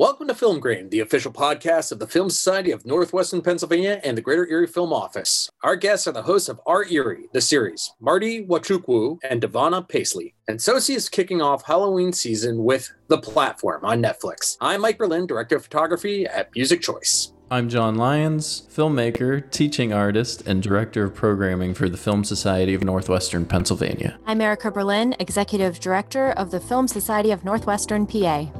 Welcome to Film Grain, the official podcast of the Film Society of Northwestern Pennsylvania and the Greater Erie Film Office. Our guests are the hosts of Our Erie, the series, Marty Wachukwu and Devana Paisley. And Sosie is kicking off Halloween season with The Platform on Netflix. I'm Mike Berlin, Director of Photography at Music Choice. I'm John Lyons, filmmaker, teaching artist, and director of programming for the Film Society of Northwestern Pennsylvania. I'm Erica Berlin, executive director of the Film Society of Northwestern PA.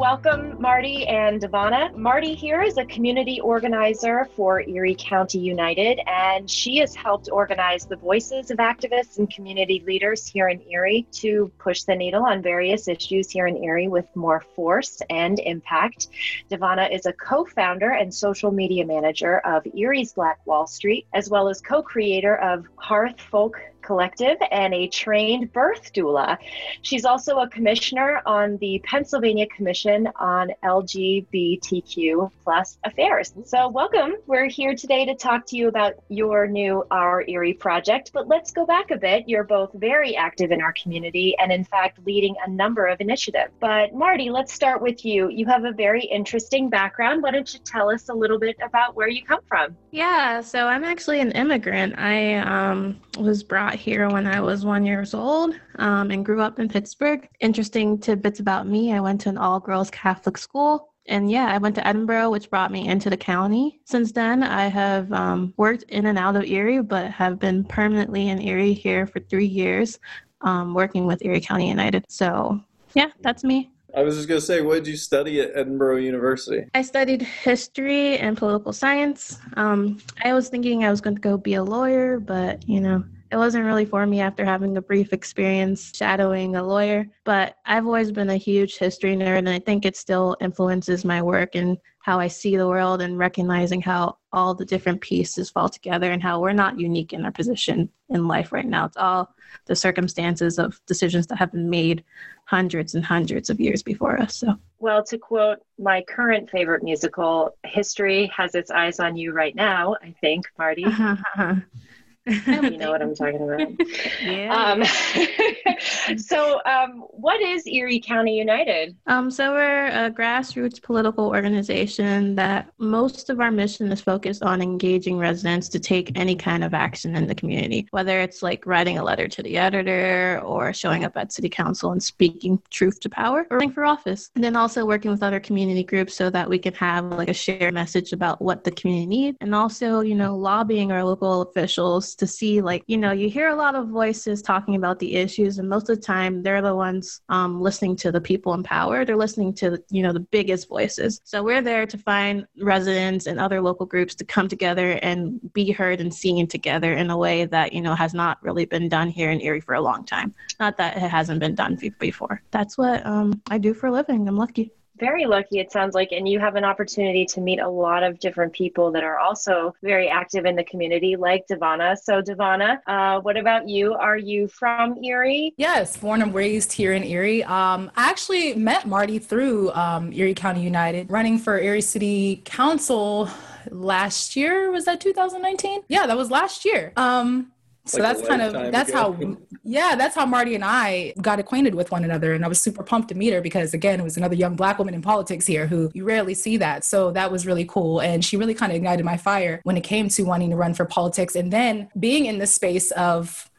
Welcome, Marty and Devana. Marty here is a community organizer for Erie County United, and she has helped organize the voices of activists and community leaders here in Erie to push the needle on various issues here in Erie with more force and impact. Devana is a co founder and social media manager of Erie's Black Wall Street, as well as co creator of Hearth Folk Collective and a trained birth doula. She's also a commissioner on the Pennsylvania Commission on LGBTQ plus affairs. So welcome. We're here today to talk to you about your new Our Erie project, but let's go back a bit. You're both very active in our community and in fact leading a number of initiatives. But Marty, let's start with you. You have a very interesting background. Why don't you tell us a little bit about where you come from? Yeah, so I'm actually an immigrant. I um, was brought here when I was one years old um, and grew up in Pittsburgh. Interesting tidbits about me I went to an all girls Catholic school. And yeah, I went to Edinboro, which brought me into the county. Since then, I have um, worked in and out of Erie, but have been permanently in Erie here for three years, um, working with Erie County United. So yeah, that's me. I was just going to say, what did you study at Edinboro University? I studied history and political science. Um, I was thinking I was going to go be a lawyer, but you know, it wasn't really for me after having a brief experience shadowing a lawyer. But I've always been a huge history nerd, and I think it still influences my work and how I see the world and recognizing how all the different pieces fall together and how we're not unique in our position in life right now. It's all the circumstances of decisions that have been made hundreds and hundreds of years before us. So, well, to quote my current favorite musical, history has its eyes on you right now, I think, Marty. you know what I'm talking about. yeah. Um, so, um, what is Erie County United? Um, so, we're a grassroots political organization that most of our mission is focused on engaging residents to take any kind of action in the community, whether it's like writing a letter to the editor or showing up at city council and speaking truth to power or running for office. And then also working with other community groups so that we can have like a shared message about what the community needs and also, you know, lobbying our local officials to see like you know you hear a lot of voices talking about the issues and most of the time they're the ones um, listening to the people in power. They're listening to you know the biggest voices. So we're there to find residents and other local groups to come together and be heard and seen together in a way that you know has not really been done here in erie for a long time. Not that it hasn't been done before. That's what um, i do for a living. I'm lucky very lucky, it sounds like. And you have an opportunity to meet a lot of different people that are also very active in the community, like Devana. So, Devana, uh, what about you? Are you from Erie? Yes, born and raised here in Erie. Um, I actually met Marty through um, Erie County United, running for Erie City Council last year. Was that 2019? Yeah, that was last year. Um, so like that's kind of that's ago. how yeah that's how marty and i got acquainted with one another and i was super pumped to meet her because again it was another young black woman in politics here who you rarely see that so that was really cool and she really kind of ignited my fire when it came to wanting to run for politics and then being in the space of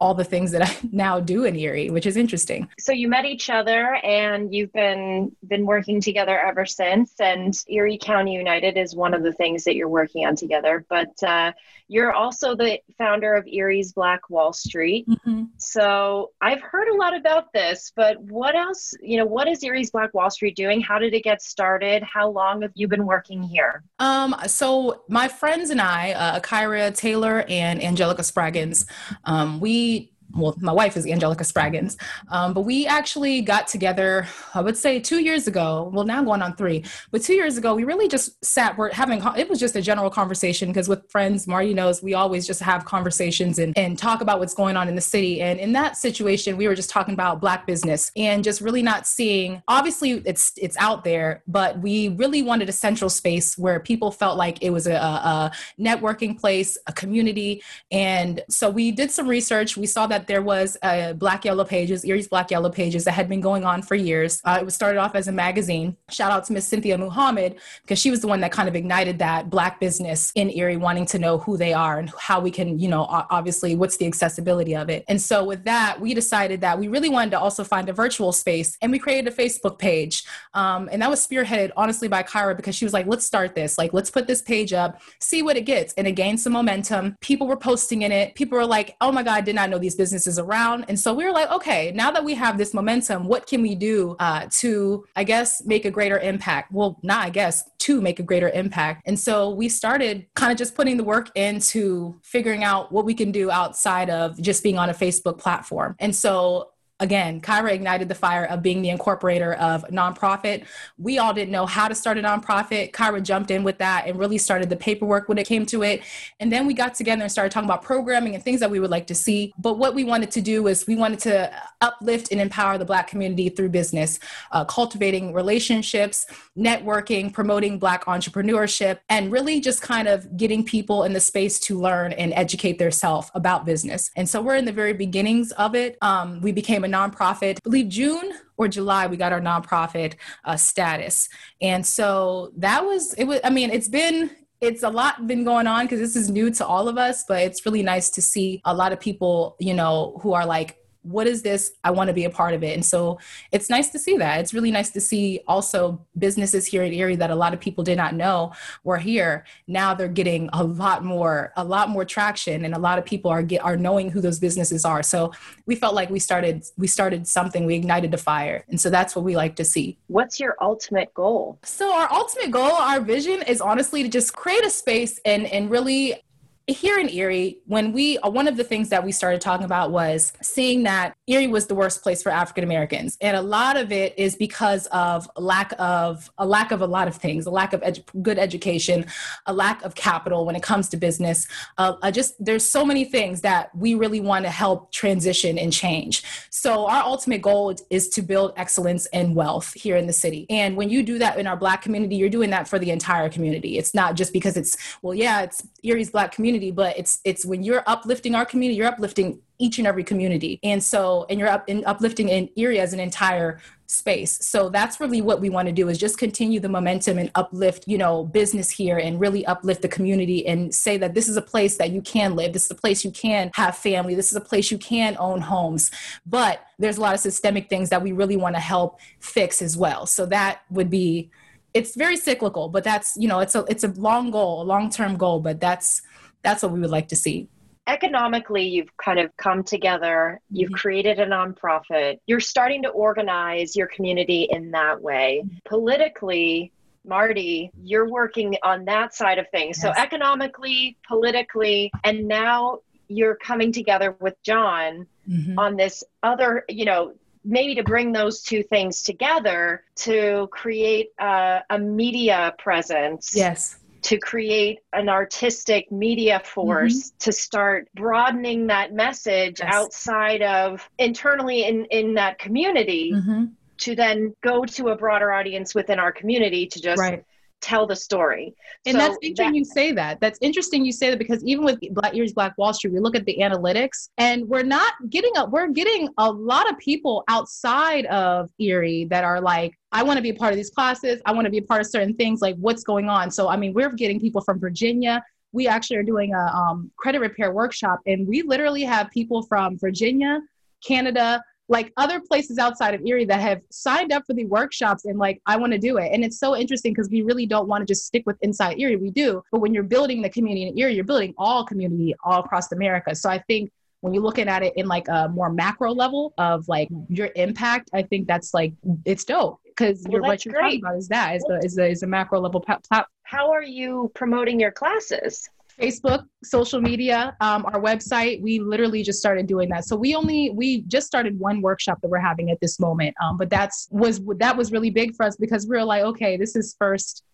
all the things that I now do in Erie, which is interesting. So you met each other and you've been been working together ever since. And Erie County United is one of the things that you're working on together. But uh, you're also the founder of Erie's Black Wall Street. Mm-hmm. So I've heard a lot about this, but what else? You know, what is Erie's Black Wall Street doing? How did it get started? How long have you been working here? Um, so my friends and I, uh, Kyra Taylor and Angelica Spraggins, um, we well, my wife is Angelica Spraggins, um, but we actually got together, I would say two years ago. Well, now going on three, but two years ago, we really just sat, we're having, it was just a general conversation because with friends, Marty knows we always just have conversations and, and talk about what's going on in the city. And in that situation, we were just talking about Black business and just really not seeing, obviously, it's, it's out there, but we really wanted a central space where people felt like it was a, a networking place, a community. And so we did some research. We saw that that there was a Black Yellow Pages, Erie's Black Yellow Pages, that had been going on for years. Uh, it was started off as a magazine. Shout out to Miss Cynthia Muhammad because she was the one that kind of ignited that Black business in Erie, wanting to know who they are and how we can, you know, obviously what's the accessibility of it. And so with that, we decided that we really wanted to also find a virtual space, and we created a Facebook page, um, and that was spearheaded honestly by Kyra because she was like, "Let's start this. Like, let's put this page up, see what it gets," and it gained some momentum. People were posting in it. People were like, "Oh my God, did not know these businesses." Businesses around. And so we were like, okay, now that we have this momentum, what can we do uh, to, I guess, make a greater impact? Well, not I guess, to make a greater impact. And so we started kind of just putting the work into figuring out what we can do outside of just being on a Facebook platform. And so again, Kyra ignited the fire of being the incorporator of nonprofit. We all didn't know how to start a nonprofit. Kyra jumped in with that and really started the paperwork when it came to it. And then we got together and started talking about programming and things that we would like to see. But what we wanted to do was we wanted to uplift and empower the Black community through business, uh, cultivating relationships, networking, promoting Black entrepreneurship, and really just kind of getting people in the space to learn and educate themselves about business. And so we're in the very beginnings of it. Um, we became a nonprofit. I believe June or July we got our nonprofit uh, status, and so that was it. Was I mean, it's been it's a lot been going on because this is new to all of us, but it's really nice to see a lot of people, you know, who are like what is this? I want to be a part of it. And so it's nice to see that. It's really nice to see also businesses here in Erie that a lot of people did not know were here. Now they're getting a lot more, a lot more traction and a lot of people are get are knowing who those businesses are. So we felt like we started we started something, we ignited the fire. And so that's what we like to see. What's your ultimate goal? So our ultimate goal, our vision is honestly to just create a space and and really here in Erie, when we, uh, one of the things that we started talking about was seeing that Erie was the worst place for African Americans. And a lot of it is because of lack of, a lack of a lot of things, a lack of edu- good education, a lack of capital when it comes to business. Uh, I just, there's so many things that we really want to help transition and change. So our ultimate goal is to build excellence and wealth here in the city. And when you do that in our Black community, you're doing that for the entire community. It's not just because it's, well, yeah, it's Erie's Black community community but it's it's when you're uplifting our community you're uplifting each and every community. And so and you're up in uplifting an area as an entire space. So that's really what we want to do is just continue the momentum and uplift you know business here and really uplift the community and say that this is a place that you can live. This is a place you can have family. This is a place you can own homes. But there's a lot of systemic things that we really want to help fix as well. So that would be it's very cyclical but that's you know it's a it's a long goal a long term goal but that's that's what we would like to see economically you've kind of come together you've mm-hmm. created a nonprofit you're starting to organize your community in that way mm-hmm. politically marty you're working on that side of things yes. so economically politically and now you're coming together with john mm-hmm. on this other you know maybe to bring those two things together to create a, a media presence yes to create an artistic media force mm-hmm. to start broadening that message yes. outside of internally in in that community mm-hmm. to then go to a broader audience within our community to just right tell the story. And so that's interesting that, you say that. That's interesting you say that because even with Black Eries Black Wall Street, we look at the analytics and we're not getting a we're getting a lot of people outside of Erie that are like, I want to be a part of these classes. I want to be a part of certain things, like what's going on. So I mean, we're getting people from Virginia. We actually are doing a um, credit repair workshop, and we literally have people from Virginia, Canada, like other places outside of Erie that have signed up for the workshops and like, I want to do it. And it's so interesting because we really don't want to just stick with inside Erie. We do. But when you're building the community in Erie, you're building all community all across America. So I think when you're looking at it in like a more macro level of like your impact, I think that's like, it's dope because well, what you're great. talking about is that is the, is the, is the macro level. Pl- How are you promoting your classes? Facebook, social media, um, our website. We literally just started doing that. So we only we just started one workshop that we're having at this moment. Um, but that's was that was really big for us because we were like, okay, this is first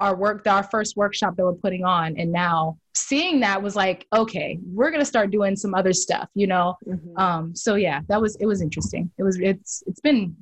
our work our first workshop that we're putting on and now seeing that was like okay we're going to start doing some other stuff you know Mhm. um so yeah that was it was interesting it was it's it's been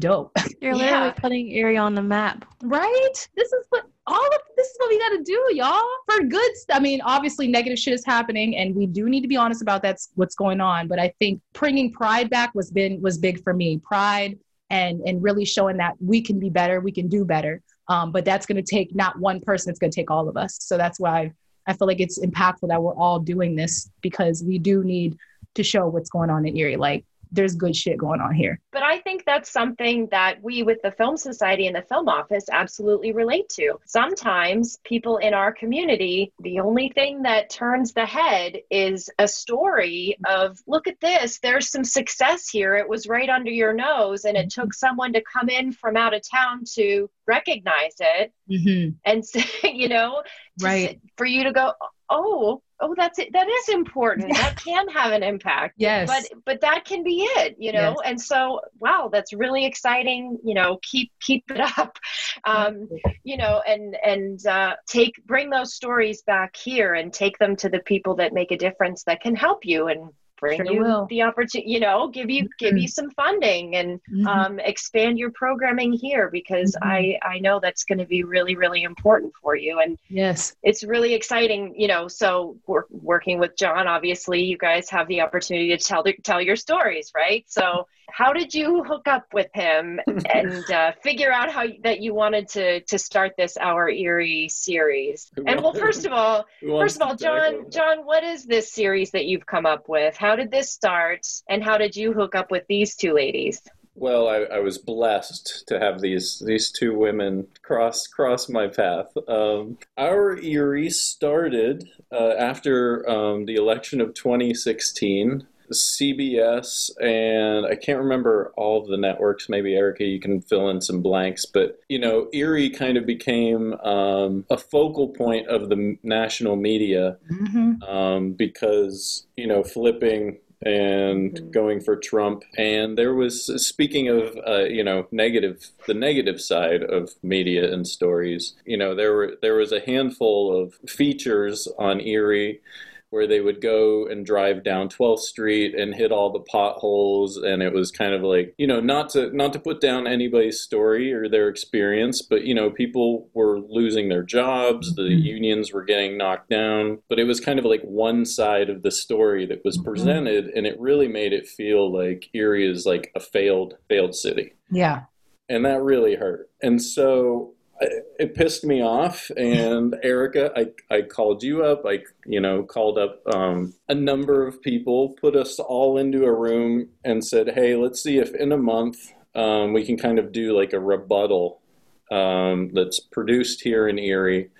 dope You're Yeah. literally putting Erie on the map. right this is what all of this is what we got to do y'all for good st- i mean obviously negative shit is happening and we do need to be honest about that's what's going on but i think bringing pride back was been was big for me pride and and really showing that we can be better we can do better um, but that's going to take not one person it's going to take all of us so that's why i feel like it's impactful that we're all doing this because we do need to show what's going on in erie like there's good shit going on here But I think that's something that we with the Film Society and the Film Office absolutely relate to. Sometimes people in our community, the only thing that turns the head is a story of, look at this, there's some success here. It was right under your nose, and it took someone to come in from out of town to recognize it mm-hmm. and say, you know, Right. for you to go, oh, oh, that's it. That is important. That can have an impact yes but but that can be it you know Yes. and so wow that's really exciting you know keep keep it up um you know and and uh take bring those stories back here and take them to the people that make a difference that can help you and bring Sure you will. the opportunity you know give you give you some funding and Mhm. um, expand your programming here because Mhm. i i know that's going to be really really important for you and yes it's really exciting, you know. So we're working with John. Obviously, you guys have the opportunity to tell the, tell your stories, right? So, how did you hook up with him and uh, figure out how that you wanted to to start this Our Erie series? And well, first of all, first of all, John. John, what is this series that you've come up with? How did this start? And how did you hook up with these two ladies? Well, I, I was blessed to have these these two women cross cross my path. Um, our Erie started uh, after um, the election of 2016. CBS and I can't remember all of the networks. Maybe Erica, you can fill in some blanks. But you know, Erie kind of became um, a focal point of the national media mm-hmm. um, because you know flipping and Mhm. going for Trump. And there was speaking of uh, you know negative the negative side of media and stories. You know there were there was a handful of features on Erie where they would go and drive down 12th Street and hit all the potholes and it was kind of like you know not to not to put down anybody's story or their experience but you know people were losing their jobs the Mhm. unions were getting knocked down but it was kind of like one side of the story that was Mhm. presented and it really made it feel like Erie is like a failed failed city yeah and that really hurt. And so it pissed me off. And Erica, I, I called you up. I, you know, called up um, a number of people, put us all into a room, and said, "Hey, let's see if in a month um, we can kind of do like a rebuttal um, that's produced here in Erie."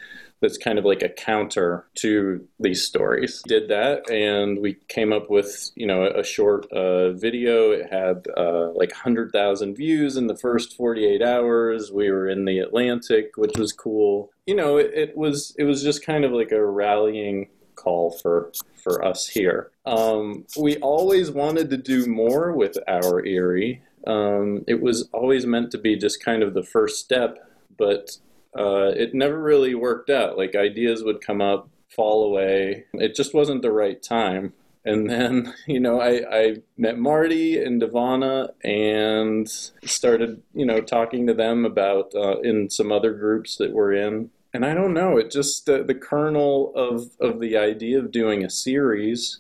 That's kind of like a counter to these stories. Did that, and we came up with you know a short uh, video. It had uh, like hundred thousand views in the first forty eight hours. We were in the Atlantic, which was cool. You know, it, it was it was just kind of like a rallying call for for us here. Um, we always wanted to do more with our Erie. Um, it was always meant to be just kind of the first step, but uh, it never really worked out. Like ideas would come up, fall away. It just wasn't the right time. And then, you know, I, I met Marty and Devana and started, you know, talking to them about uh, in some other groups that we're in. And I don't know, it just the, the kernel of, of the idea of doing a series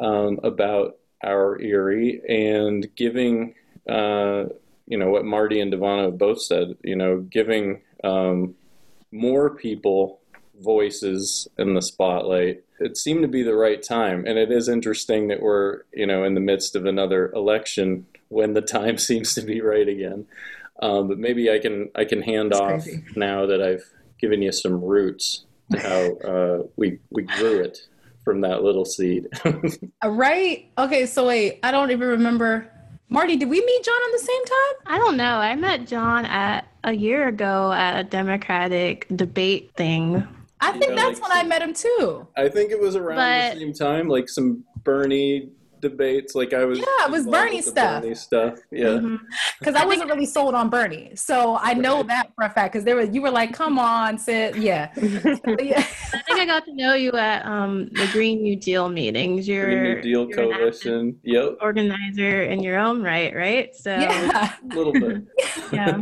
um, about our Erie and giving, uh, you know, what Marty and Devana both said, you know, giving um, more people voices in the spotlight. It seemed to be the right time, and it is interesting that we're, you know, in the midst of another election when the time seems to be right again. Um, but maybe I can I can hand That's off crazy. now that I've given you some roots to how uh, we we grew it from that little seed. Uh, right okay so wait i don't even remember marty did we meet john on the same time I don't know. I met John at a year ago at a Democratic debate thing I think know, that's like when I met him too. I think it was around But- the same time, like some Bernie debates. Like I was. Yeah, it was Bernie stuff. Bernie stuff. Yeah. Because I wasn't really sold on Bernie, so I know Right. that for a fact. Because there was, you were like, "Come on, sit." Yeah, yeah. I think I got to know you at um, the Green New Deal meetings. You're, Green New Deal you're an active Coalition. Yep. organizer in your own right, right? So yeah. A little bit. Yeah.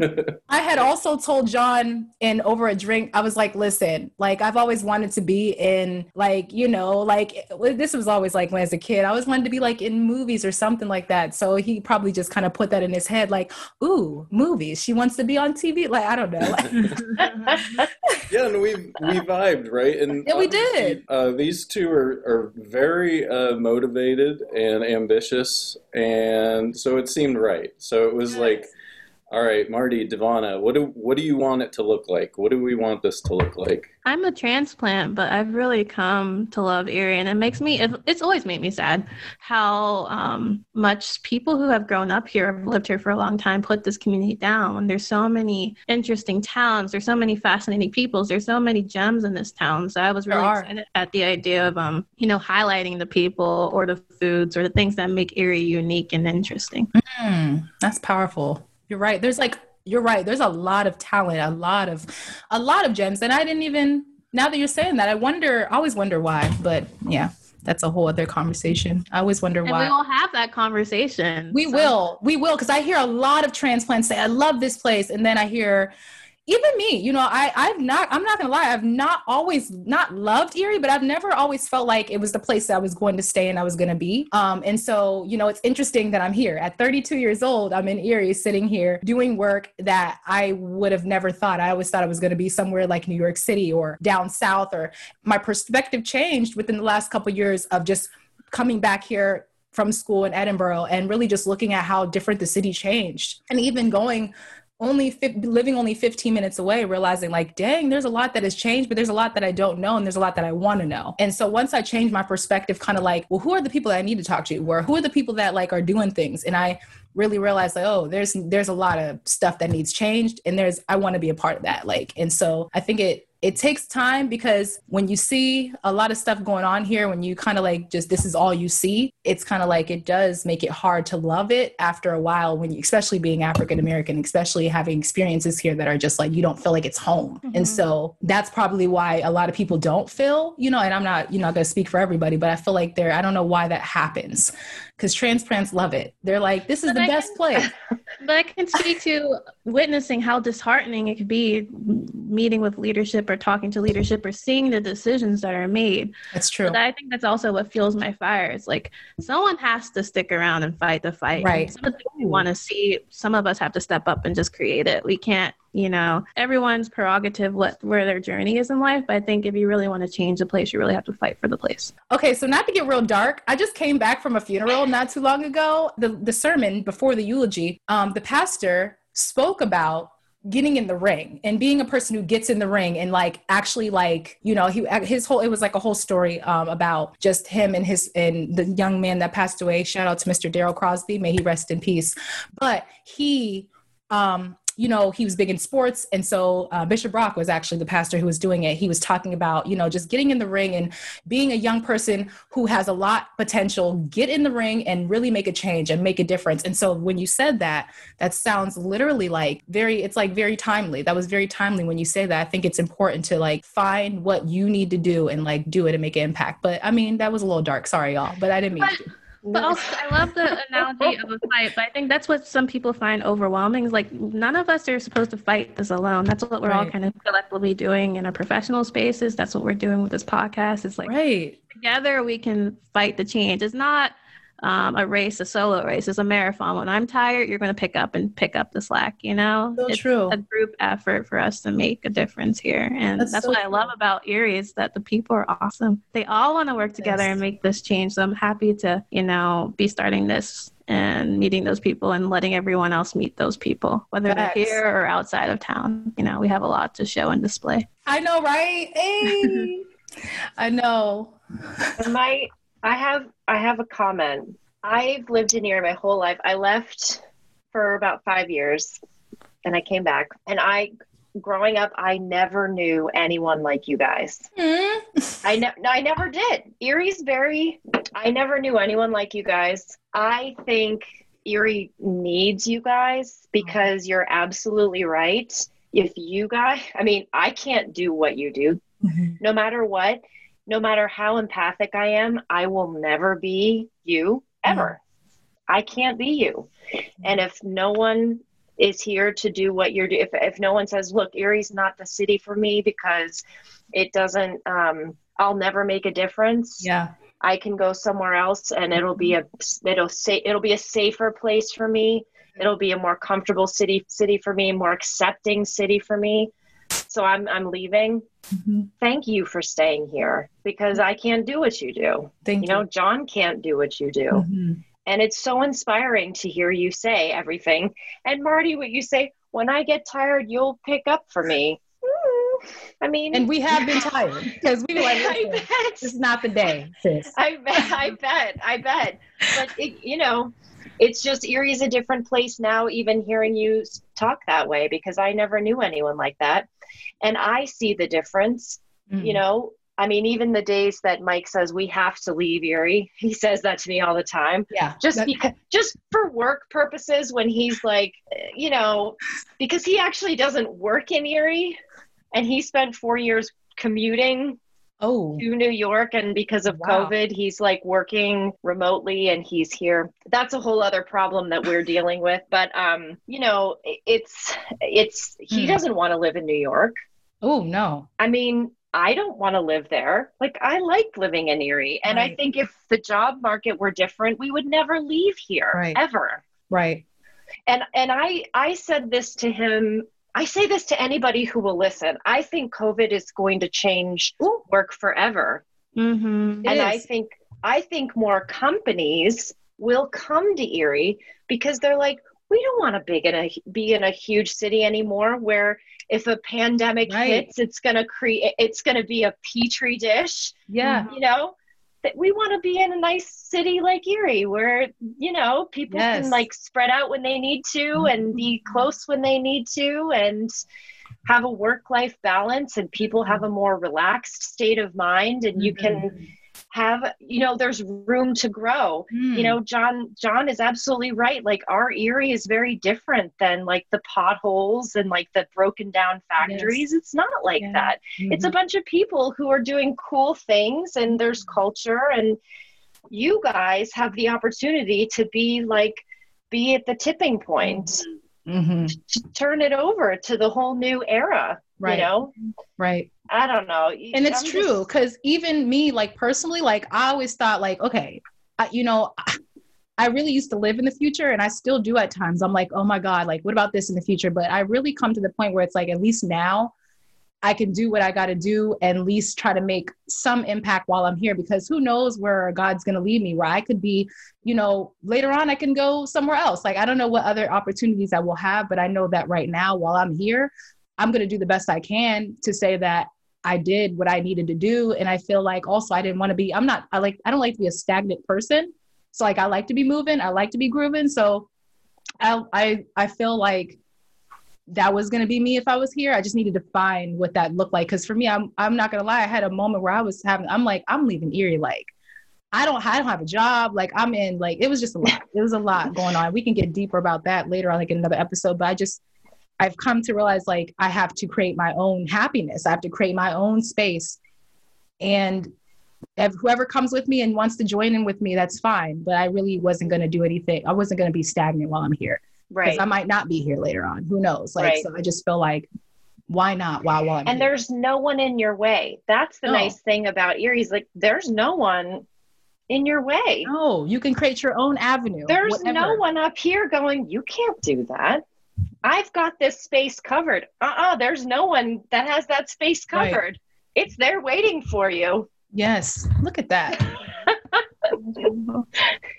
I had also told John in over a drink, I was like, listen, like I've always wanted to be in like, you know, like this was always like when I was a kid, I always wanted to be like in movies or something like that. So he probably just kind of put that in his head, like, ooh, movies. She wants to be on TV. Like, I don't know. Yeah, and we we vibed right, and Yeah, we did. Uh, these two are are very uh, motivated and ambitious, and so it seemed right. So it was like, all right, Marty, Devana, what do what do you want it to look like? What do we want this to look like? I'm a transplant, but I've really come to love Erie, and it makes me. It's always made me sad how um, much people who have grown up here, have lived here for a long time, put this community down. When there's so many interesting towns, there's so many fascinating peoples, there's so many gems in this town. So I was really excited at the idea of, um, you know, highlighting the people or the foods or the things that make Erie unique and interesting. Hmm, that's powerful. You're right. There's like you're right. There's a lot of talent, a lot of a lot of gems. And I didn't even now that you're saying that, I wonder, I always wonder why. But yeah, that's a whole other conversation. I always wonder And why. we will have that conversation. We So- will. We will. Because I hear a lot of transplants say, I love this place. And then I hear, even me, you know, I, I've not, I'm not to lie, I've not always not loved Erie, but I've never always felt like it was the place that I was going to stay and I was to be. Um, and so, you know, it's interesting that I'm here at 32 years old. I'm in Erie sitting here doing work that I would have never thought. I always thought I was to be somewhere like New York City or down south, or my perspective changed within the last couple years of just coming back here from school in Edinboro and really just looking at how different the city changed and even going only fi- living only 15 minutes away realizing like dang there's a lot that has changed but there's a lot that I don't know and there's a lot that I want to know. And so once I changed my perspective kind of like well who are the people that I need to talk to? Or who are the people that like are doing things? And I really realized like oh there's there's a lot of stuff that needs changed and there's I want to be a part of that like and so I think it it takes time because when you see a lot of stuff going on here when you kind of like just this is all you see it's kind of like it does make it hard to love it after a while when you especially being african american especially having experiences here that are just like you don't feel like it's home and Mhm. so that's probably why a lot of people don't feel you know and i'm not you know going to speak for everybody but i feel like there i don't know why that happens because transplants love it they're like this is But the I best can- place But I can speak to witnessing how disheartening it could be meeting with leadership or talking to leadership or seeing the decisions that are made. that's true But I think that's also what fuels my fire. It's like someone has to stick around and fight the fight. And Right. Some of the things we want to see, some of us have to step up and just create it. We can't, you know, everyone's prerogative what where their journey is in life. But I think if you really want to change the place, you really have to fight for the place. Okay, so not to get real dark, I just came back from a funeral not too long ago. The the sermon before the eulogy, um, the pastor spoke about getting in the ring and being a person who gets in the ring and like actually like you know he his whole it was like a whole story um, about just him and his and the young man that passed away shout out to mr daryl crosby may he rest in peace but he um you know, he was big in sports. And so uh, Bishop Brock was actually the pastor who was doing it. He was talking about, you know, just getting in the ring and being a young person who has a lot potential, get in the ring and really make a change and make a difference. And so when you said that, that sounds literally like very, it's like very timely. That was very timely when you say that. I think it's important to like find what you need to do and like do it and make an impact. But I mean, that was a little dark. Sorry, y'all, but I didn't mean to. But also, I love the analogy of a fight. But I think that's what some people find overwhelming. Is like none of us are supposed to fight this alone. That's what we're all kind of collectively doing in our professional spaces. That's what we're doing with this podcast. It's like Right. together we can fight the change. It's not um, a race, a solo race. is a marathon. When I'm tired, you're going to pick up and pick up the slack. You know, So it's true. a group effort for us to make a difference here, and That's that's, so what I love about Erie is that the people are awesome. They all want to work together Yes. and make this change. So I'm happy to, you know, be starting this and meeting those people and letting everyone else meet those people, whether Facts. they're here or outside of town. You know, we have a lot to show and display. I know, right? Hey. I know. And my I have I have a comment. I've lived in Erie my whole life. I left for about five years and I came back and I growing up, I never knew anyone like you guys. Mm. I ne- I never did. Erie's very. I never knew anyone like you guys. I think Erie needs you guys because you're absolutely right. If you guys, I mean, I can't do what you do. Mhm. No matter what, no matter how empathic I am, I will never be you ever. I can't be you. And if no one is here to do what you're doing, if, if no one says, look, Erie's not the city for me because it doesn't, um, I'll never make a difference. Yeah. I can go somewhere else and it'll be a it'll say it'll be a safer place for me. It'll be a more comfortable city city for me, more accepting city for me. So I'm I'm leaving. Mhm. Thank you for staying here because I can't do what you do. Thank You You know, John can't do what you do. Mhm. And it's so inspiring to hear you say everything. And Marty, what you say, when I get tired, you'll pick up for me. Mm, I mean, And we have been tired because we were like, I this is not the day, sis. I bet, I bet, I bet. But it, you know, it's just Erie's a different place now. Even hearing you talk that way, because I never knew anyone like that, and I see the difference. Mm. You know, I mean, even the days that Mike says we have to leave Erie, he says that to me all the time. yeah. Just That- because, just for work purposes, when he's like, eh, you know, because he actually doesn't work in Erie, and he spent four years commuting oh, to New York, and because of Wow. COVID, he's like working remotely, and he's here. That's a whole other problem that we're dealing with. But um, you know, it's it's he Hmm. doesn't want to live in New York. oh no. I mean, I don't want to live there. Like I like living in Erie, and I think if the job market were different, we would never leave here Right. ever. Right. And and I I said this to him. I say this to anybody who will listen. I think COVID is going to change work forever Mm-hmm. And I think I think more companies will come to Erie because they're like, we don't want to big in a be in a huge city anymore. Where if a pandemic Right. hits, it's gonna create it's gonna be a petri dish. Yeah. You know, that we want to be in a nice city like Erie, where you know people Yes. can like spread out when they need to and mm-hmm. be close when they need to and have a work life balance and people have a more relaxed state of mind and you can mm-hmm. Have you know there's room to grow Mm. you know john john is absolutely right like our erie is very different than like the potholes and like the broken down factories it's not like Yeah. that it's a Mhm. bunch of people who are doing cool things and there's culture and you guys have the opportunity to be like be at the tipping point Mhm. to turn it over to the whole new era Right. you know Right. I don't know. And it's I'm true just- because even me like personally like i always thought like okay I, you know I, I really used to live in the future and i still do at times. I'm like oh my god like what about this in the future? But i really come to the point where it's like at least now i can do what i got to do and at least try to make some impact while i'm here because who knows where god's going to lead me where i could be you know later on i can go somewhere else. Like i don't know what other opportunities i will have but i know that right now while i'm here i'm going to do the best i can to say that I did what I needed to do. And I feel like also I didn't want to be, I'm not, I like, I don't like to be a stagnant person. So like, I like to be moving. I like to be grooving. So I, I, I feel like that was going to be me if I was here. I just needed to find what that looked like. Cause for me, I'm, I'm not going to lie. I had a moment where I was having, I'm like, I'm leaving Erie. Like, I don't, I don't have a job. Like I'm in, like, it was just a lot. It was a lot going on. We can get deeper about that later on, like in another episode, but I just, I've come to realize like I have to create my own happiness. I have to create my own space. And if whoever comes with me and wants to join in with me, that's fine. But I really wasn't going to do anything. I wasn't going to be stagnant while I'm here because right I might not be here later on. Who knows? Like, Right. so I just feel like, why not while, while I'm and here? there's no one in your way that's the No. nice thing about erie's like there's no one in your way No, you can create your own avenue. there's whatever. no one up here going you can't do that i've got this space covered uh-uh there's no one that has that space Right. covered it's there waiting for you Yes, look at that.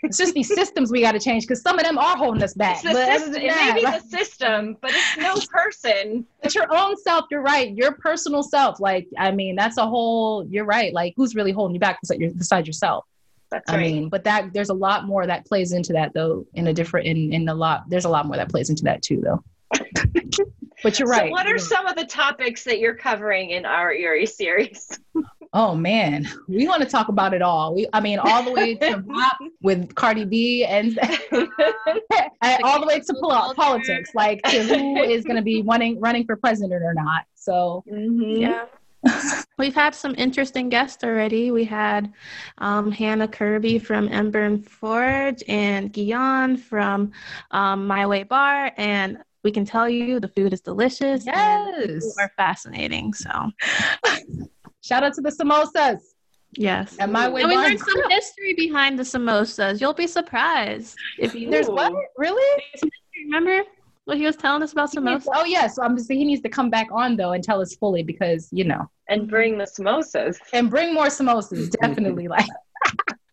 it's just these systems we got to change because some of them are holding us back. it's But other system, it may be right? the system but it's no person it's your own self. You're right. Your personal self. Like, I mean, that's a whole. You're right. Like, who's really holding you back besides yourself? That's I right mean, but that there's a lot more that plays into that though. In a different, in in a lot, there's a lot more that plays into that too, though. But you're right. So, what are some of the topics that you're covering in our Erie series? Oh man, we want to talk about it all. We, I mean, all the way to rap with Cardi B and, and all the way to pol- politics, like to who is going to be running running for president or not. So Mhm. Yeah. We've had some interesting guests already. We had um, Hannah Kirby from Ember and Forge and Guion from um, My Way Bar. And we can tell you the food is delicious yes, are fascinating. So, shout out to the samosas yes. and my way. And we Bar. learned some history behind the samosas. You'll be surprised if you There's what? Really? remember what he was telling us about He samosas. oh yes, I'm just saying he needs to come back on though and tell us fully because you know And bring the samosas. and bring more samosas definitely like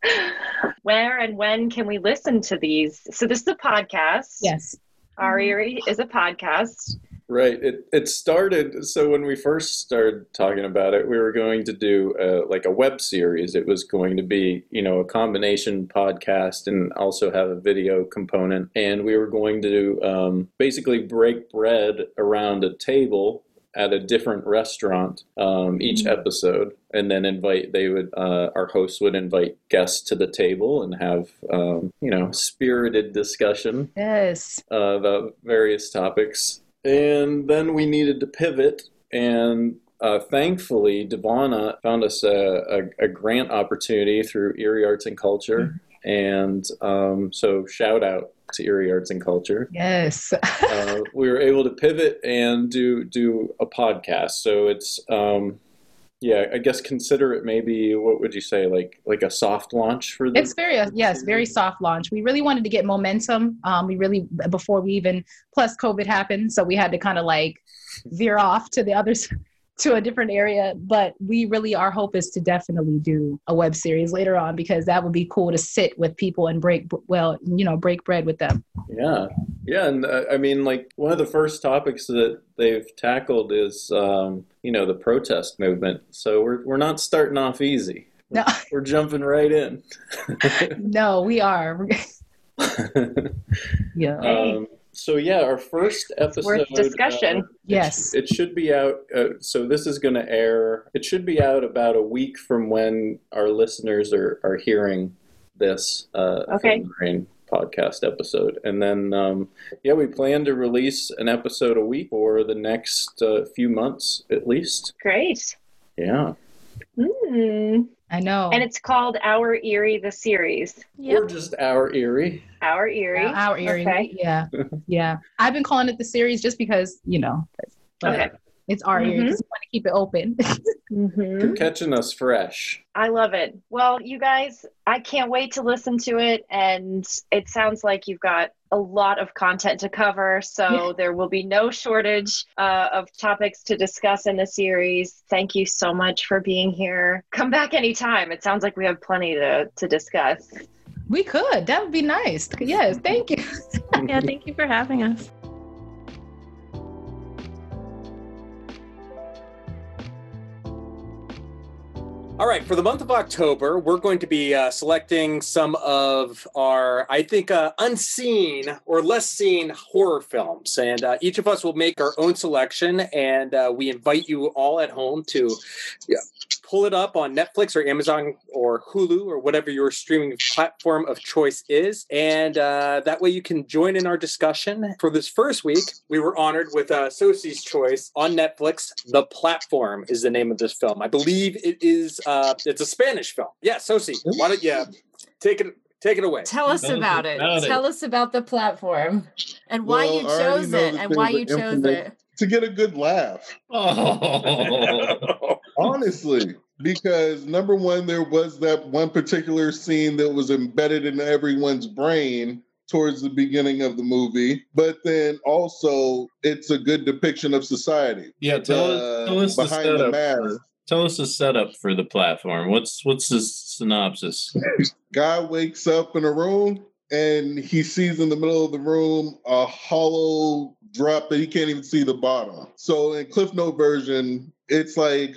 Where and when can we listen to these? So, this is a podcast. yes Our Erie is a podcast. Right. It it started. So when we first started talking about it, we were going to do uh like a web series. It was going to be you know a combination podcast and also have a video component. And we were going to um, basically break bread around a table at a different restaurant um, each episode, and then invite. They would uh, our hosts would invite guests to the table and have um, you know spirited discussion yes uh, about various topics. And then we needed to pivot, and uh, thankfully, Devana found us a, a, a grant opportunity through Erie Arts and Culture. And um, so, shout out to Erie Arts and Culture. yes Uh, we were able to pivot and do do a podcast. So it's um, yeah, I guess consider it maybe what would you say like like a soft launch for the It's very uh, yes, very soft launch. We really wanted to get momentum. Um, we really before we even plus COVID happened, so we had to kind of like veer off to the others to a different area. But we really our hope is to definitely do a web series later on because that would be cool to sit with people and break well, you know, break bread with them. Yeah, yeah, and uh, I mean, like one of the first topics that they've tackled is, um, you know, the protest movement. So we're we're not starting off easy. No, We're jumping right in. no, we are. yeah. Um, so yeah, our first episode. worth discussion. uh, Yes. it should be out. Uh, so this is going to air. It should be out about a week from when our listeners are are hearing this. Uh, Okay. Film Grain podcast episode and then um, yeah we plan to release an episode a week for the next uh, few months at least Great. yeah Hmm. I know. And it's called Our Erie, the series. or just our Erie Our Erie. Our Erie. Okay. Yeah. Yeah. I've been calling it the series just because, you know, but Okay. It's our Erie Mhm. because we want to keep it open. Mm-hmm. you're catching us fresh I love it. Well, you guys, I can't wait to listen to it. And it sounds like you've got a lot of content to cover. So Yeah. there will be no shortage uh, of topics to discuss in the series. Thank you so much for being here. Come back anytime. It sounds like we have plenty to, to discuss. we could. That would be nice. Yes. Thank you. Yeah, thank you for having us. All right, for the month of October, we're going to be uh, selecting some of our, I think, uh, unseen or less seen horror films. And uh, each of us will make our own selection. And uh, we invite you all at home to pull it up on Netflix or Amazon or Hulu or whatever your streaming platform of choice is. And uh, that way you can join in our discussion. For this first week, we were honored with uh, Sosie's choice on Netflix. The Platform is the name of this film. I believe it is. Uh, it's a Spanish film. Yeah, Sosie, why don't you take it take it away? Tell us Tell us about it. about it. Tell us about the platform and why Well, you chose it and why you chose it. To get a good laugh. Oh. Honestly, because number one, there was that one particular scene that was embedded in everyone's brain towards the beginning of the movie, but then also it's a good depiction of society. Yeah, tell Uh, us, tell us the behind the setup. mask. for- tell us the setup for the platform. What's what's the synopsis? Guy wakes up in a room and he sees in the middle of the room a hollow drop that he can't even see the bottom. So in Cliff Note version, it's like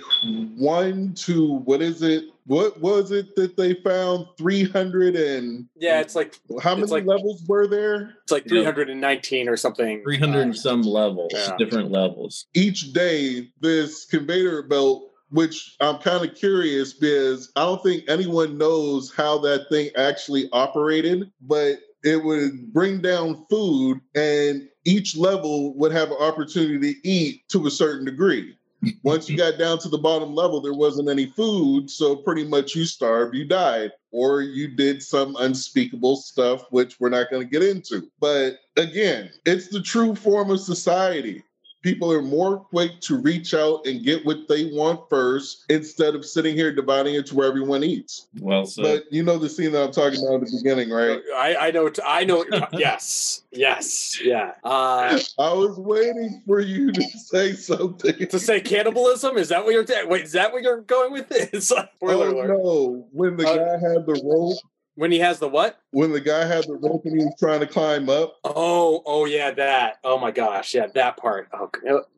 one to what is it? What was it that they found? 300 and Yeah, it's like how many like- levels were there? it's like 319 or something. 300 and some levels, Yeah. different levels. each day this conveyor belt which i'm kind of curious because i don't think anyone knows how that thing actually operated but it would bring down food and each level would have an opportunity to eat to a certain degree. Once you got down to the bottom level there wasn't any food so pretty much you starved you died or you did some unspeakable stuff which we're not going to get into. But again it's the true form of society people are more quick to reach out and get what they want first instead of sitting here dividing it to where everyone eats. Well said. But you know the scene that I'm talking about at the beginning, right? I, I know. I know. yes. Yes. Yeah. Uh, I was waiting for you to say something. to say cannibalism is that what you're? ta- wait, is that what you're going with? It's like, spoiler oh alert. no! When the Uh, guy had the rope, When he has the what? When the guy had the rope and he was trying to climb up, Oh, oh yeah, that. Oh my gosh, yeah, that part. Oh,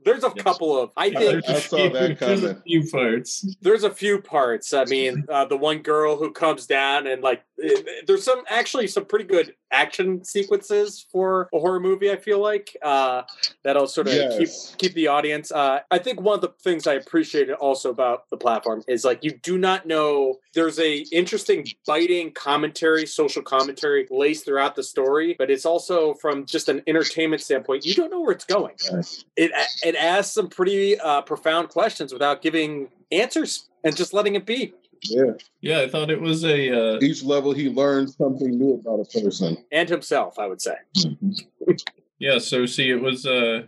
there's a Yes. couple of. I Yeah, think I there's a saw few- that there's a few parts. there's a few parts. I mean, uh, the one girl who comes down and like, eh, there's some actually some pretty good action sequences for a horror movie. I feel like uh, that'll sort of keep keep the audience. Uh, I think one of the things I appreciated also about the platform is like you do not know. There's a interesting biting commentary, social commentary laced throughout the story, but it's also from just an entertainment standpoint. You don't know where it's going. Yes. It it asks some pretty uh, profound questions without giving answers and just letting it be. yeah. Yeah, I thought it was a. Uh, Each level, he learns something new about a person. And himself, I would say. yeah, so see, it was uh,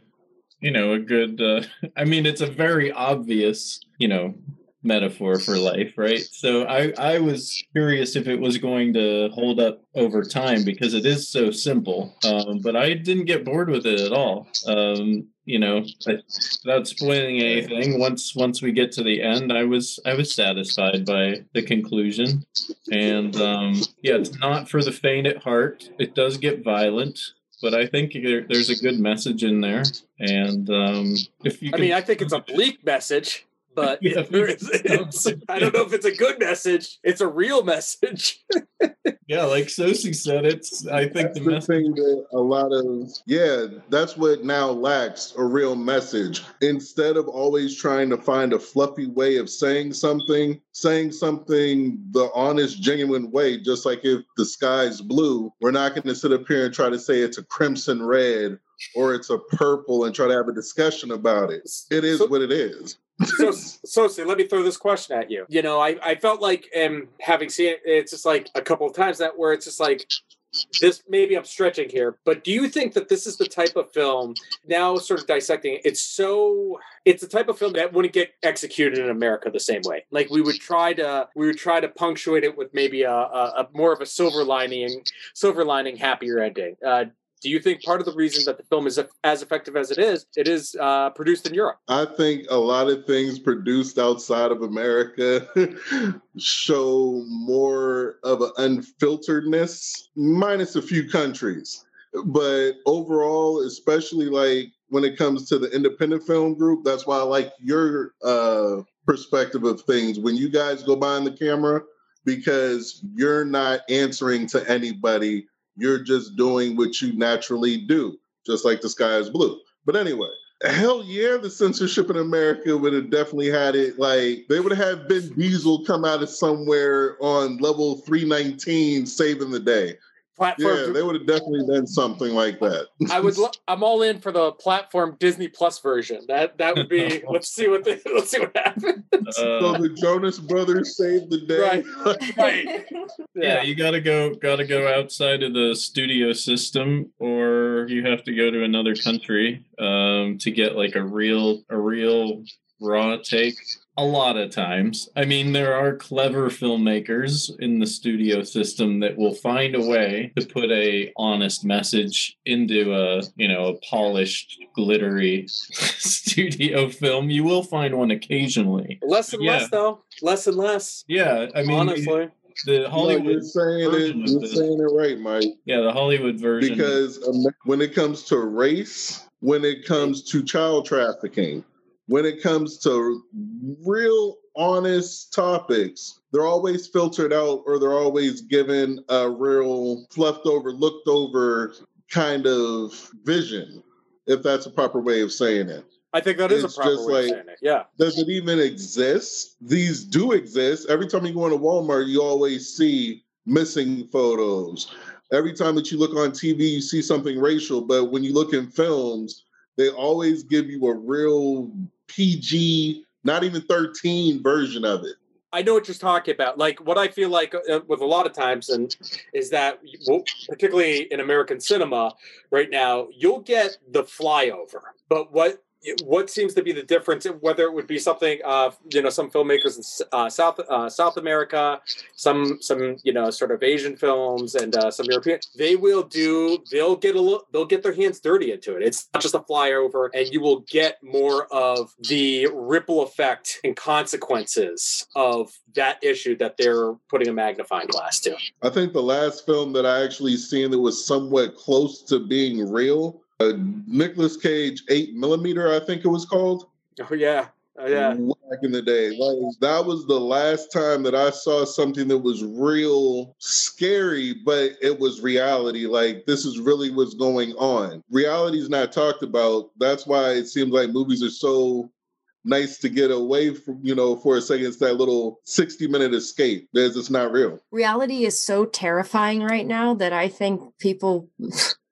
you know, a good. Uh, I mean, it's a very obvious, you know, metaphor for life, right? So I I was curious if it was going to hold up over time because it is so simple. Um, but I didn't get bored with it at all. Um, you know, I, without spoiling anything, once once we get to the end, I was I was satisfied by the conclusion. And um, yeah, it's not for the faint at heart. It does get violent. But I think there, there's a good message in there, and um, if you, I mean, I think it's a bleak message, but Yeah. it's, it's, I don't know if it's a good message. It's a real message. yeah, like Sosie said, it's. I think That's the the message. thing that a lot of yeah, that's what now lacks a real message. Instead of always trying to find a fluffy way of saying something, saying something the honest, genuine way, just like if the sky's blue, we're not going to sit up here and try to say it's a crimson red or it's a purple and try to have a discussion about it. It is So- what it is. So, so, see, let me throw this question at you. You know, I, I felt like, um, having seen it, it's just like a couple of times that where it's just like, this maybe I'm stretching here, but do you think that this is the type of film now, sort of dissecting it, it's so it's the type of film that wouldn't get executed in America the same way. Like we would try to we would try to punctuate it with maybe a, a, a more of a silver lining, silver lining, happier ending. Uh, do you think part of the reason that the film is as effective as it is, it is uh, produced in Europe? I think a lot of things produced outside of America show more of an unfilteredness, minus a few countries. But overall, especially like when it comes to the independent film group, that's why I like your uh, perspective of things. When you guys go behind the camera, because you're not answering to anybody, you're just doing what you naturally do, just like the sky is blue. But anyway, hell yeah, the censorship in America would have definitely had it like they would have Vin Diesel come out of somewhere on level 319 saving the day. Platform Yeah, they would have definitely done something like that. I would. Lo- I'm all in for the platform Disney Plus version. That that would be. let's see what the, let's see what happens. so Uh, the Jonas Brothers saved the day. Right. Right. yeah, you gotta go. Gotta go outside of the studio system, or you have to go to another country um, to get like a real, a real raw take. A lot of times, I mean, there are clever filmmakers in the studio system that will find a way to put a honest message into a you know a polished, glittery studio film. You will find one occasionally. Less and Yeah. less, though. Less and less. Yeah, I mean, honestly, the No, Hollywood, you're saying it. version You're this. saying it right, Mike. yeah, the Hollywood version. Because um, when it comes to race, when it comes to child trafficking, when it comes to real honest topics, they're always filtered out or they're always given a real fluffed over, looked over kind of vision, if that's a proper way of saying it. I think that is It's a proper just way like- of saying it. Yeah. Does it even exist? These do exist. Every time you go into Walmart, you always see missing photos. Every time that you look on TV, you see something racial. But when you look in films, they always give you a real PG, not even 13 version of it. I know what you're talking about. Like what I feel like uh, with a lot of times, and is that well, particularly in American cinema right now, you'll get the flyover. But what what seems to be the difference? Whether it would be something, uh, you know, some filmmakers in uh, South uh, South America, some some you know sort of Asian films, and uh, some European, they will do. They'll get a little. They'll get their hands dirty into it. It's not just a flyover, and you will get more of the ripple effect and consequences of that issue that they're putting a magnifying glass to. I think the last film that I actually seen that was somewhat close to being real, uh, Nicolas Cage, 8 millimeter, I think it was called. Oh yeah, oh, yeah. back in the day. Like that was the last time that I saw something that was real scary, but it was reality. Like this is really what's going on. Reality is not talked about. That's why it seems like movies are so nice to get away from, you know, for a second. It's that little 60 minute escape. There's it's not real. Reality is so terrifying right now that I think people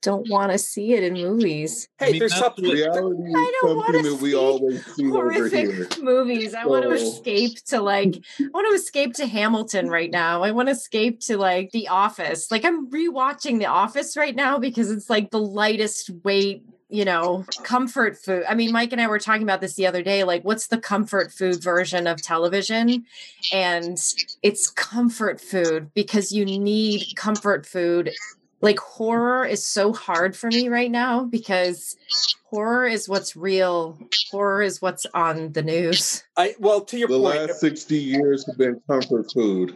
don't want to see it in movies. Hey, I mean, there's something. Reality is I don't something wanna that we always see over here. horrific movies. I want to escape to like I want to escape to Hamilton right now. I want to escape to like The Office. Like I'm rewatching The Office right now because it's like the lightest weight, you know, comfort food. I mean, Mike and I were talking about this the other day like what's the comfort food version of television? And it's comfort food because you need comfort food. Like horror is so hard for me right now because horror is what's real. Horror is what's on the news. I well, to your The point, last 60 years have been comfort food.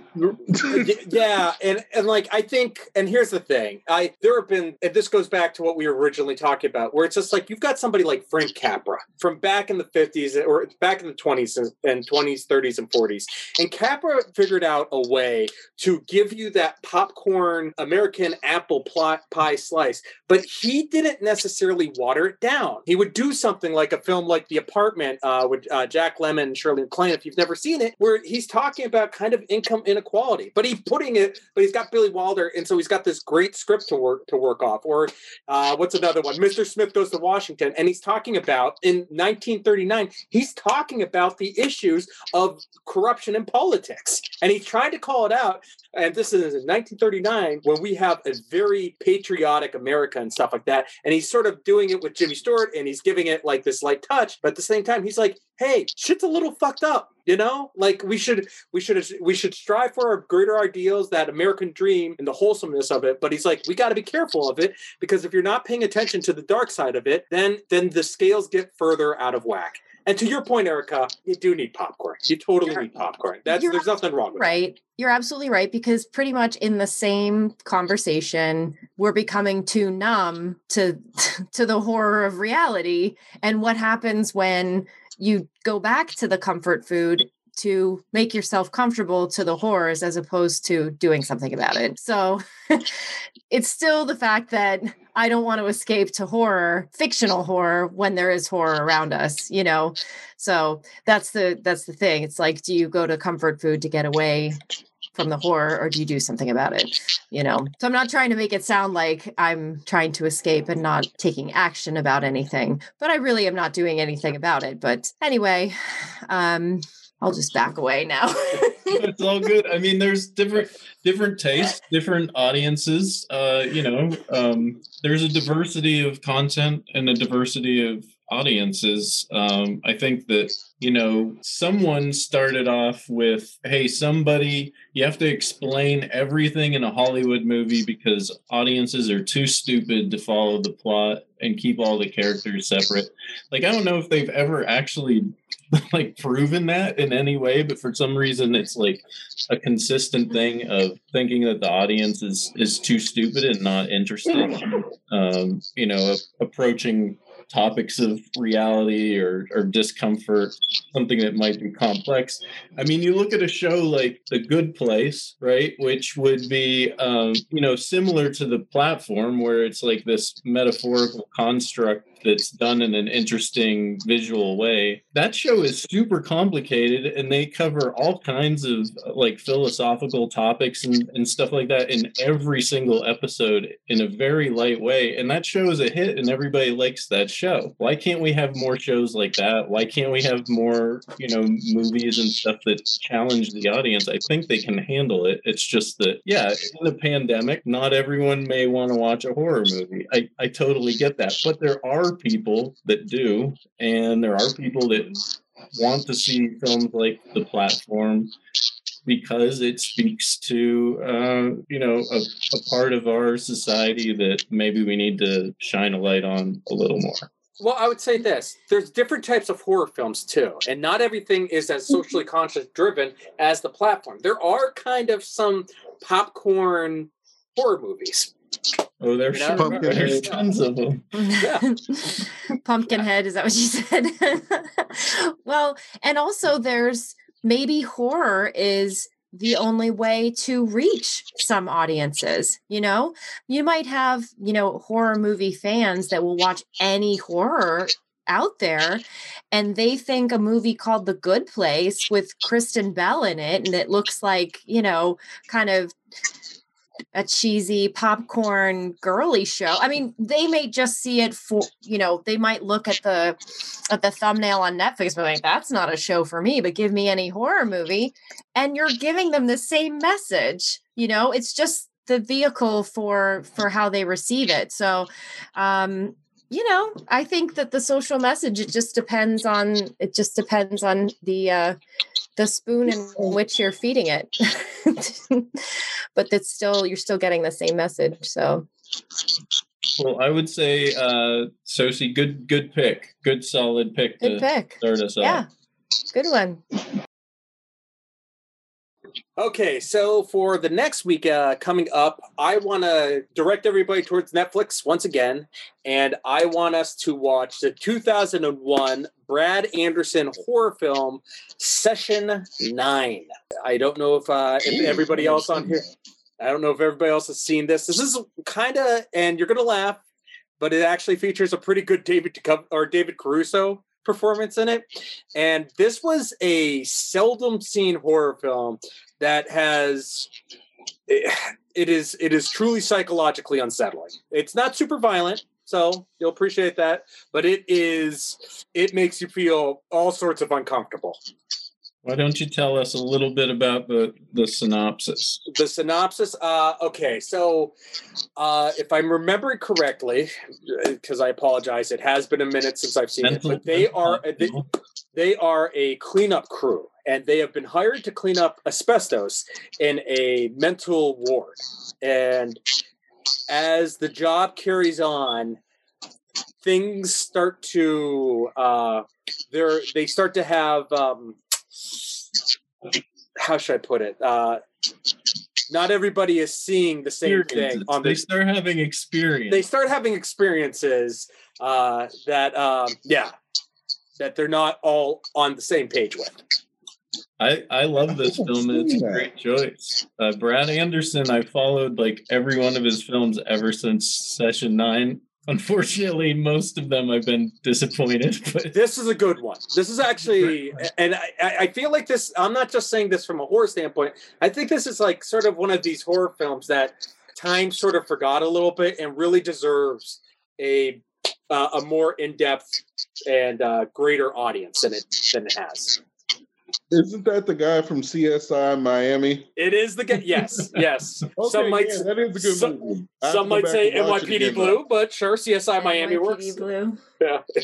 Yeah and and like i think and here's the thing i there have been and this goes back to what we were originally talking about where it's just like you've got somebody like frank capra from back in the 50s or back in the 20s and- and 20s 30s and 40s and capra figured out a way to give you that popcorn american apple pie slice but he didn't necessarily water it down he would do something like a film like the apartment uh, with uh, jack lemmon and shirley MacLaine. if you've never seen it where he's talking about kind of income inequality but he's putting it but he's got billy wilder and so he's got this great script to work to work off or uh, what's another one mr smith goes to washington and he's talking about in 1939 he's talking about the issues of corruption in politics and he's trying to call it out and this is in 1939 when we have a very patriotic America and stuff like that. And he's sort of doing it with Jimmy Stewart and he's giving it like this light touch. But at the same time, he's like, hey, shit's a little fucked up. You know, like we should we should we should strive for our greater ideals, that American dream and the wholesomeness of it. But he's like, we got to be careful of it because if you're not paying attention to the dark side of it, then then the scales get further out of whack. And to your point, Erica, you do need popcorn. You totally You're- need popcorn. That's there's nothing wrong with it. Right. You're absolutely right because pretty much in the same conversation, we're becoming too numb to to the horror of reality and what happens when you go back to the comfort food to make yourself comfortable to the horrors as opposed to doing something about it. So it's still the fact that I don't want to escape to horror, fictional horror when there is horror around us, you know. So that's the that's the thing. It's like do you go to comfort food to get away from the horror or do you do something about it you know so i'm not trying to make it sound like i'm trying to escape and not taking action about anything but i really am not doing anything about it but anyway um i'll just back away now it's all good. I mean, there's different different tastes, different audiences. Uh, you know, um, there's a diversity of content and a diversity of audiences. Um, I think that you know someone started off with, "Hey, somebody, you have to explain everything in a Hollywood movie because audiences are too stupid to follow the plot and keep all the characters separate." Like, I don't know if they've ever actually like proven that in any way, but for some reason it's like a consistent thing of thinking that the audience is is too stupid and not interested um, you know, approaching topics of reality or, or discomfort, something that might be complex. I mean, you look at a show like The Good Place, right, which would be, um, you know, similar to the platform where it's like this metaphorical construct that's done in an interesting visual way. That show is super complicated and they cover all kinds of like philosophical topics and, and stuff like that in every single episode in a very light way. And that show is a hit and everybody likes that show. Why can't we have more shows like that? Why can't we have more, you know, movies and stuff that challenge the audience? I think they can handle it. It's just that, yeah, in the pandemic, not everyone may want to watch a horror movie. I, I totally get that. But there are people that do, and there are people that want to see films like The Platform because it speaks to uh, you know a, a part of our society that maybe we need to shine a light on a little more. Well, I would say this: there's different types of horror films too, and not everything is as mm-hmm. socially conscious driven as the platform. There are kind of some popcorn horror movies. Oh, there's You know? sure Pumpkinhead. there's tons of them. Pumpkinhead, is that what you said? well, and also there's maybe horror is the only way to reach some audiences. You know, you might have, you know, horror movie fans that will watch any horror out there and they think a movie called The Good Place with Kristen Bell in it and it looks like, you know, kind of a cheesy popcorn girly show. I mean, they may just see it for you know, they might look at the at the thumbnail on Netflix be like, that's not a show for me, but give me any horror movie. And you're giving them the same message. You know, it's just the vehicle for for how they receive it. So um you know, I think that the social message it just depends on it just depends on the uh the spoon in which you're feeding it. but that's still you're still getting the same message. So Well, I would say, uh, Sosie, good good pick, good solid pick good to pick. start us off. Yeah. Good one. Okay, so for the next week uh, coming up, I want to direct everybody towards Netflix once again, and I want us to watch the 2001 Brad Anderson horror film Session Nine. I don't know if uh, if everybody else on here, I don't know if everybody else has seen this. This is kind of, and you're gonna laugh, but it actually features a pretty good David Duchovny- or David Caruso performance in it. And this was a seldom seen horror film that has it, it is it is truly psychologically unsettling. It's not super violent, so you'll appreciate that, but it is it makes you feel all sorts of uncomfortable. Why don't you tell us a little bit about the the synopsis? The synopsis uh okay, so uh if I'm remembering correctly because I apologize, it has been a minute since I've seen Mental- it, but they are they, they are a cleanup crew and they have been hired to clean up asbestos in a mental ward and as the job carries on things start to uh they're they start to have um how should i put it? Uh not everybody is seeing the same thing on they the start having experience. they start having experiences uh, that um, yeah that they're not all on the same page with I, I love this haven't film and it's a great choice. Uh, Brad Anderson, I followed like every one of his films ever since Session Nine. Unfortunately, most of them I've been disappointed. But this is a good one this is actually and I, I I feel like this i'm not just saying this from a horror standpoint i think this is like sort of one of these horror films that time sort of forgot a little bit and really deserves a uh, a more in-depth and uh, greater audience than it than it has Isn't that the guy from CSI Miami? It is the guy. Yes, yes. Okay, some might yeah, that is a good some- movie. I some might say and NYPD again, Blue, but sure, CSI Miami NYPD works. Blue. Yeah. though.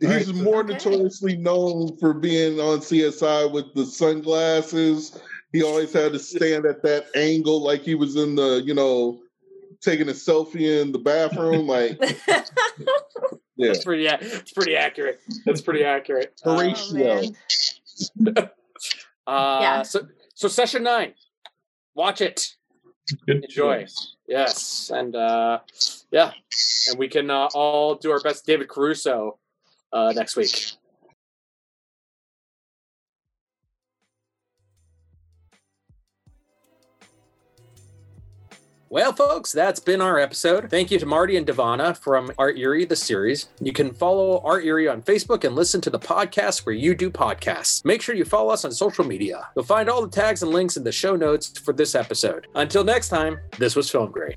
He's more Okay. notoriously known for being on CSI with the sunglasses. He always had to stand at that angle, like he was in the, you know, taking a selfie in the bathroom. Like, yeah, That's pretty. It's pretty accurate. That's pretty accurate. Uh, Horatio. man. uh, Yeah. So, so session nine. Watch it. Good Enjoy. choice. Yes, and uh, yeah, and we can uh, all do our best David Caruso uh, next week. Well, folks, that's been our episode. Thank you to Marty and Devana from Art Erie, the series. You can follow Art Erie on Facebook and listen to the podcast where you do podcasts. Make sure you follow us on social media. You'll find all the tags and links in the show notes for this episode. Until next time, this was Film Grain.